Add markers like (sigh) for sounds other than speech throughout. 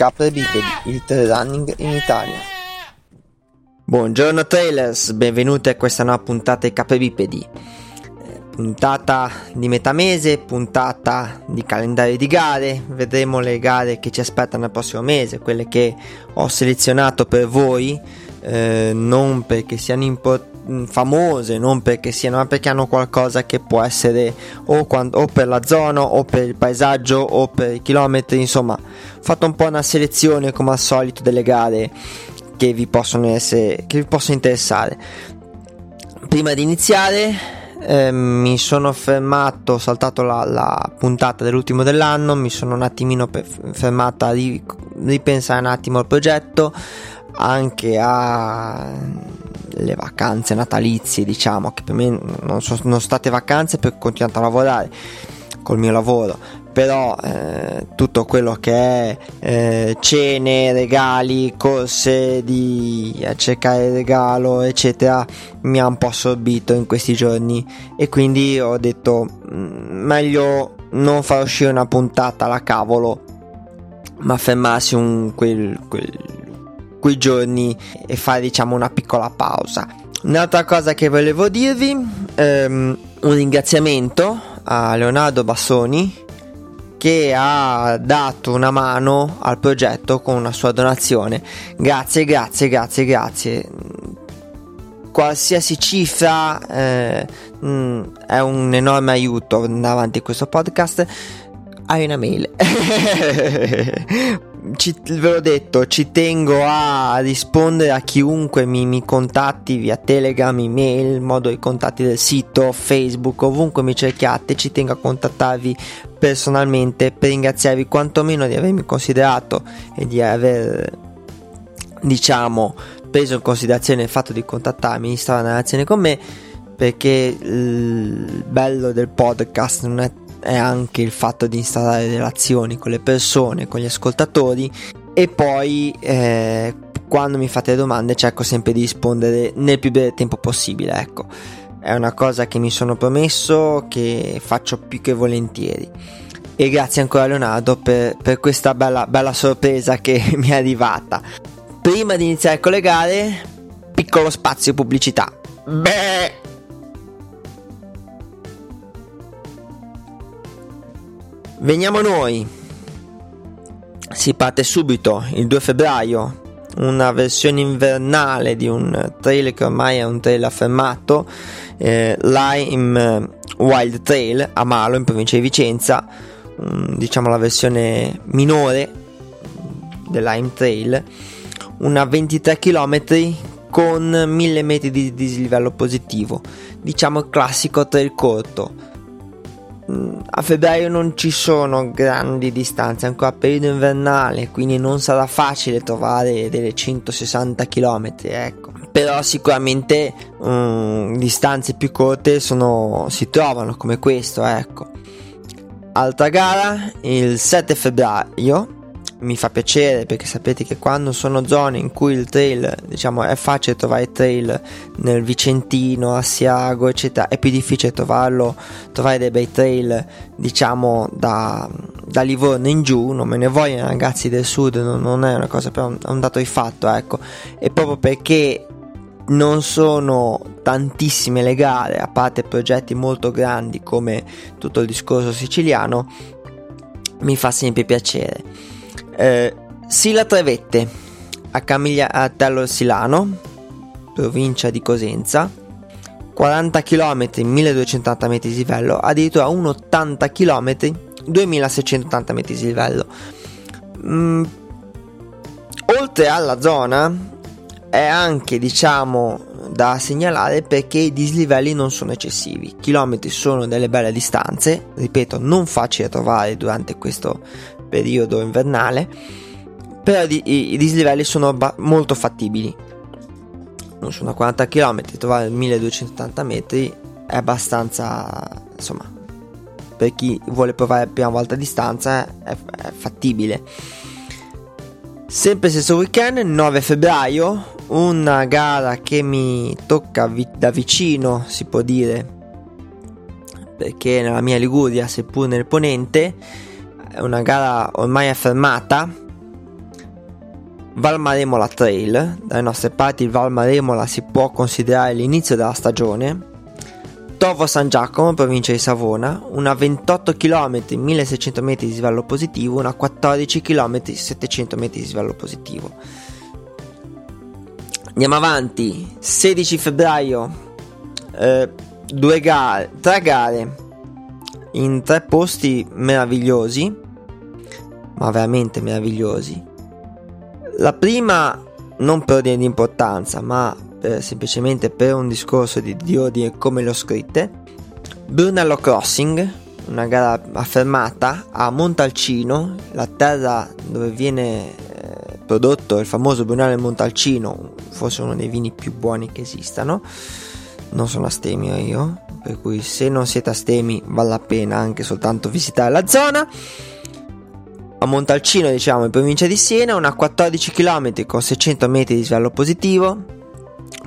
Capre Bipedi, il trail running in Italia. Buongiorno trailers, benvenuti a questa nuova puntata di Capre Bipedi. Eh, puntata di metà mese, puntata di calendario di gare, vedremo le gare che ci aspettano nel prossimo mese, quelle che ho selezionato per voi, eh, non perché siano importanti famose, non perché siano, ma perché hanno qualcosa che può essere o, quando, o, per la zona, o per il paesaggio, o per i chilometri. Insomma, ho fatto un po' una selezione come al solito delle gare che vi possono, essere, che vi possono interessare. Prima di iniziare, eh, mi sono fermato, ho saltato la, la, puntata dell'ultimo dell'anno, mi sono un attimino fermata a ripensare un attimo al progetto, anche a le vacanze natalizie, diciamo, che per me non sono, state vacanze perché ho continuato a lavorare col mio lavoro, però eh, tutto quello che è eh, cene, regali, corse di a cercare regalo, eccetera, mi ha un po' assorbito in questi giorni. E quindi ho detto mm, meglio non far uscire una puntata alla cavolo, ma fermarsi un quel, quel quei giorni e fare diciamo una piccola pausa. Un'altra cosa che volevo dirvi, ehm, un ringraziamento a Leonardo Bassoni che ha dato una mano al progetto con una sua donazione. Grazie, grazie, grazie, grazie. Qualsiasi cifra eh, mh, mm, è un enorme aiuto davanti a questo podcast. Hai una mail. (laughs) ci, ve l'ho detto, ci tengo a rispondere a chiunque mi, mi, contatti via Telegram, email, modo i contatti del sito, Facebook, ovunque mi cerchiate, ci tengo a contattarvi personalmente per ringraziarvi quantomeno di avermi considerato e di aver, diciamo, preso in considerazione il fatto di contattarmi, di stare in relazione con me, perché il bello del podcast non è è anche il fatto di installare relazioni con le persone, con gli ascoltatori e poi eh, quando mi fate domande cerco sempre di rispondere nel più breve tempo possibile, ecco. È una cosa che mi sono promesso, che faccio più che volentieri. E grazie ancora Leonardo per, per questa bella, bella sorpresa che (laughs) mi è arrivata. Prima di iniziare con le gare, piccolo spazio pubblicità. Beh! Veniamo a noi. Si parte subito il 2 febbraio, una versione invernale di un trail che ormai è un trail affermato, eh, Lime Wild Trail a Malo in provincia di Vicenza, um, diciamo la versione minore del Lime Trail, una 23 km con 1000 metri di dislivello positivo, diciamo il classico trail corto a febbraio non ci sono grandi distanze, ancora periodo invernale, quindi non sarà facile trovare delle 160 km, ecco. Però sicuramente um, distanze più corte sono, si trovano come questo, ecco. Altra gara il 7 febbraio mi fa piacere perché sapete che quando sono zone in cui il trail diciamo è facile trovare trail nel Vicentino, a eccetera è più difficile trovarlo trovare dei bei trail diciamo da, da Livorno in giù non me ne vogliono ragazzi del sud non, non è una cosa però è un dato di fatto ecco. E proprio perché non sono tantissime le gare a parte progetti molto grandi come tutto il discorso siciliano mi fa sempre piacere eh, Sila Trevette, a Camiglia a Tello Silano, provincia di Cosenza, 40 km 1280 metri di livello, addirittura un 80 km 2680 metri di livello. Mm, oltre alla zona è anche diciamo da segnalare perché i dislivelli non sono eccessivi. Chilometri sono delle belle distanze, ripeto, non facili da trovare durante questo periodo invernale, però i, i, dislivelli sono ba- molto fattibili. Sono 40 km, trovare 1280 metri è abbastanza, insomma, per chi vuole provare la prima volta a distanza è, è fattibile. Sempre stesso weekend, 9 febbraio, una gara che mi tocca vi- da vicino, si può dire, perché nella mia Liguria, seppur nel ponente, è una gara ormai affermata. Val Maremola Trail, dalle nostre parti il Val Maremola si può considerare l'inizio della stagione, Tovo San Giacomo, provincia di Savona, una 28 km 1600 m di svallo positivo, una 14 km 700 m di svallo positivo. Andiamo avanti, 16 febbraio, eh, due gare, tre gare in tre posti meravigliosi, ma veramente meravigliosi. La prima non per ordine di importanza, ma per, semplicemente per un discorso di, di ordine come le ho scritte. Brunello Crossing, una gara affermata a Montalcino, la terra dove viene eh, prodotto il famoso Brunello Montalcino, forse uno dei vini più buoni che esistano. Non sono astemio io, per cui se non siete astemi vale la pena anche soltanto visitare la zona. A Montalcino, diciamo, in provincia di Siena, una 14 km con 600 metri di svallo positivo,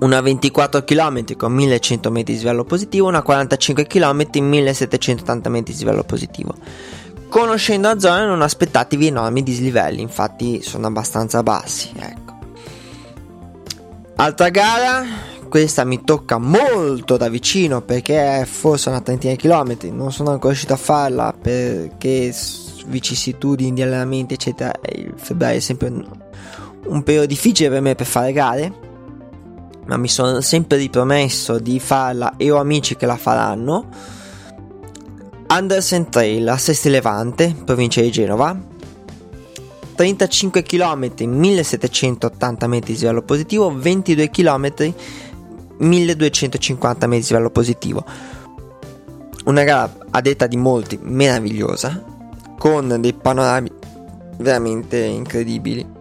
una 24 km con 1100 metri di svallo positivo, una 45 km 1780 metri di svallo positivo. Conoscendo la zona non aspettatevi enormi dislivelli, infatti sono abbastanza bassi, ecco. Altra gara, questa mi tocca molto da vicino perché è forse una trentina di chilometri, non sono ancora riuscito a farla perché vicissitudini di allenamenti eccetera, il febbraio è sempre un, un periodo difficile per me per fare gare ma mi sono sempre ripromesso di farla e ho amici che la faranno. Andersen Trail a Sesti Levante, provincia di Genova. 35 km 1780 metri di livello positivo, 22 km 1250 metri di livello positivo. Una gara a detta di molti meravigliosa, con dei panorami veramente incredibili.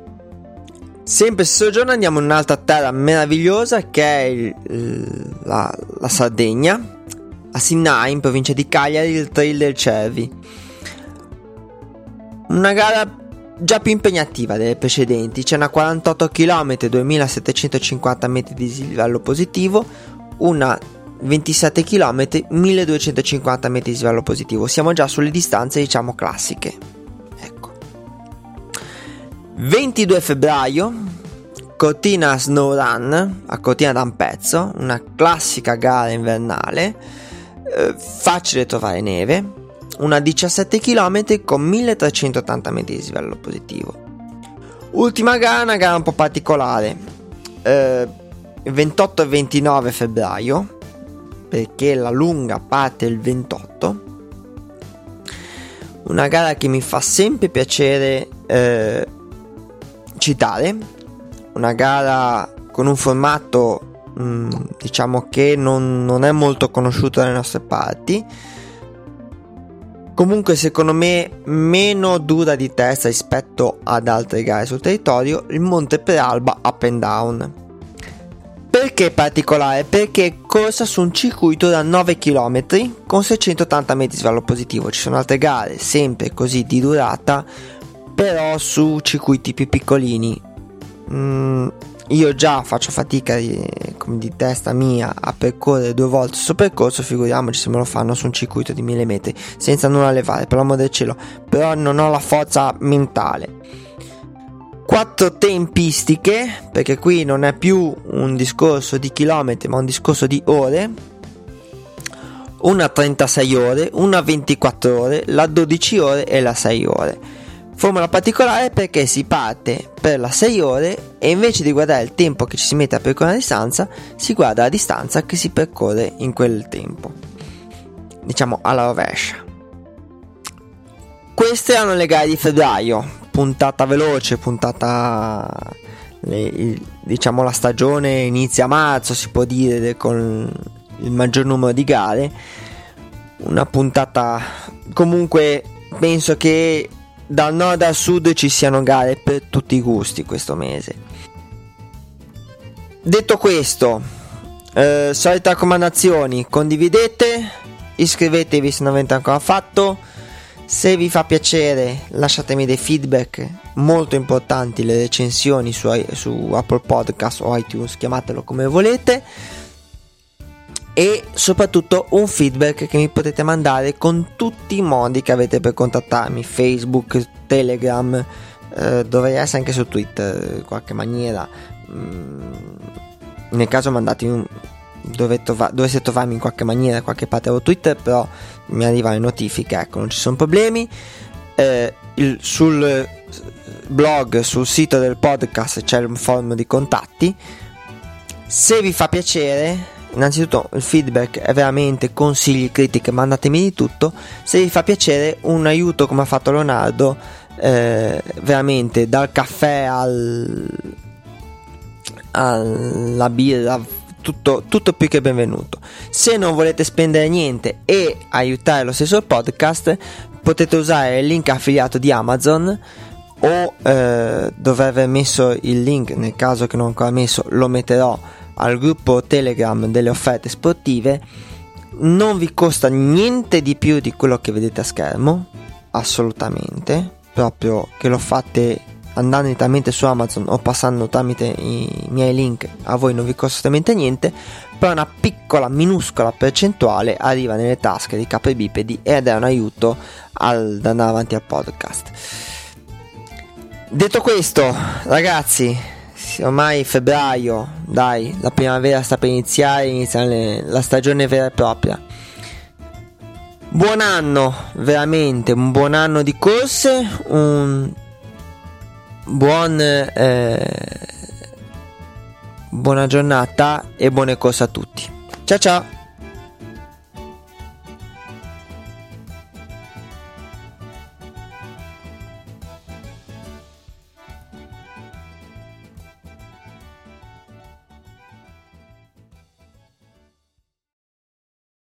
Sempre stesso giorno andiamo in un'altra terra meravigliosa che è il, la, la, Sardegna, a Sinai, in provincia di Cagliari, il Trail del Cervi. Una gara già più impegnativa delle precedenti, c'è una 48 km, 2750 metri di livello positivo, una 27 km, 1250 metri di livello positivo. Siamo già sulle distanze, diciamo, classiche. 22 febbraio, Cortina Snow Run a Cortina d'Ampezzo, una classica gara invernale, eh, facile trovare neve, una 17 km con 1380 metri di livello positivo. Ultima gara, una gara un po' particolare, eh, 28 e 29 febbraio, perché la lunga parte il 28. Una gara che mi fa sempre piacere eh, citare una gara con un formato mh, mm, diciamo che non, non è molto conosciuto dalle nostre parti comunque secondo me meno dura di testa rispetto ad altre gare sul territorio il Monte Peralba Up and Down perché particolare? Perché corsa su un circuito da 9 km con 680 metri di svallo positivo ci sono altre gare sempre così di durata però su circuiti più piccolini. Mm, io già faccio fatica di, di, testa mia a percorrere due volte questo percorso, figuriamoci se me lo fanno su un circuito di mille metri, senza nulla levare, per l'amore del cielo, però non ho la forza mentale. Quattro tempistiche, perché qui non è più un discorso di chilometri, ma un discorso di ore. Una 36 ore, una 24 ore, la 12 ore e la 6 ore. Formula particolare perché si parte per la 6 ore e invece di guardare il tempo che ci si mette a percorrere la distanza, si guarda la distanza che si percorre in quel tempo. Diciamo alla rovescia. Queste erano le gare di febbraio, puntata veloce, puntata le, diciamo la stagione inizia a marzo, si può dire con il maggior numero di gare. Una puntata comunque penso che dal nord al sud ci siano gare per tutti i gusti questo mese. Detto questo, eh, solite raccomandazioni, condividete, iscrivetevi se non avete ancora fatto. Se vi fa piacere lasciatemi dei feedback molto importanti, le recensioni su, su Apple Podcast o iTunes, chiamatelo come volete e soprattutto un feedback che mi potete mandare con tutti i modi che avete per contattarmi Facebook, Telegram, eh, dovrei essere anche su Twitter in qualche maniera. Mm, nel caso mandate un, dove trova, dovesse trovarmi in qualche maniera, qualche parte o Twitter, però mi arrivano le notifiche, ecco, non ci sono problemi. Eh, il, sul blog, sul sito del podcast c'è un forum di contatti. Se vi fa piacere, innanzitutto il feedback è veramente consigli, critiche, mandatemi di tutto. Se vi fa piacere, un aiuto come ha fatto Leonardo, eh, veramente dal caffè al, alla birra, tutto, tutto, più che benvenuto. Se non volete spendere niente e aiutare lo stesso podcast, potete usare il link affiliato di Amazon o eh, dove aver messo il link, nel caso che non ho ancora messo, lo metterò al gruppo Telegram delle offerte sportive. Non vi costa niente di più di quello che vedete a schermo, assolutamente, proprio che lo fate andando direttamente su Amazon o passando tramite i miei link, a voi non vi costa assolutamente niente, però una piccola, minuscola percentuale arriva nelle tasche dei capri bipedi ed è un aiuto ad andare avanti al podcast. Detto questo, ragazzi, ormai febbraio, dai, la primavera sta per iniziare, inizia la stagione vera e propria. Buon anno, veramente, un buon anno di corse, un buon, eh, buona giornata e buone corse a tutti. Ciao ciao!